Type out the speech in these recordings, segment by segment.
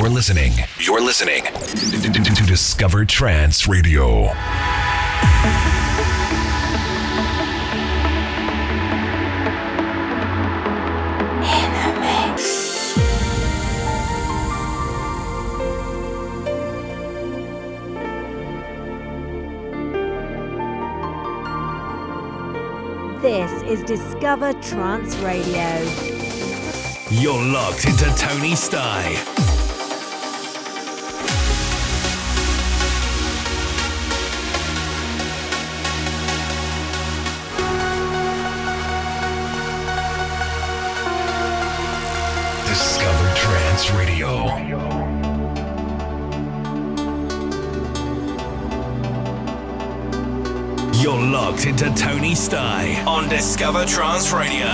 You're listening. You're listening to Discover Trance Radio. This is Discover Trance Radio. You're locked into Tony Sty. You're locked into Tony Sty on Discover Trance Radio,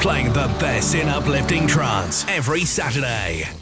playing the best in uplifting trance every Saturday.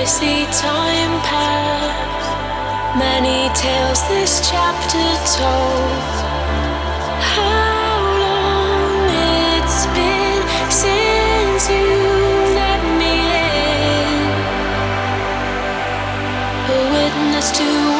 I see time pass, many tales this chapter told. How long it's been since you let me in, a witness to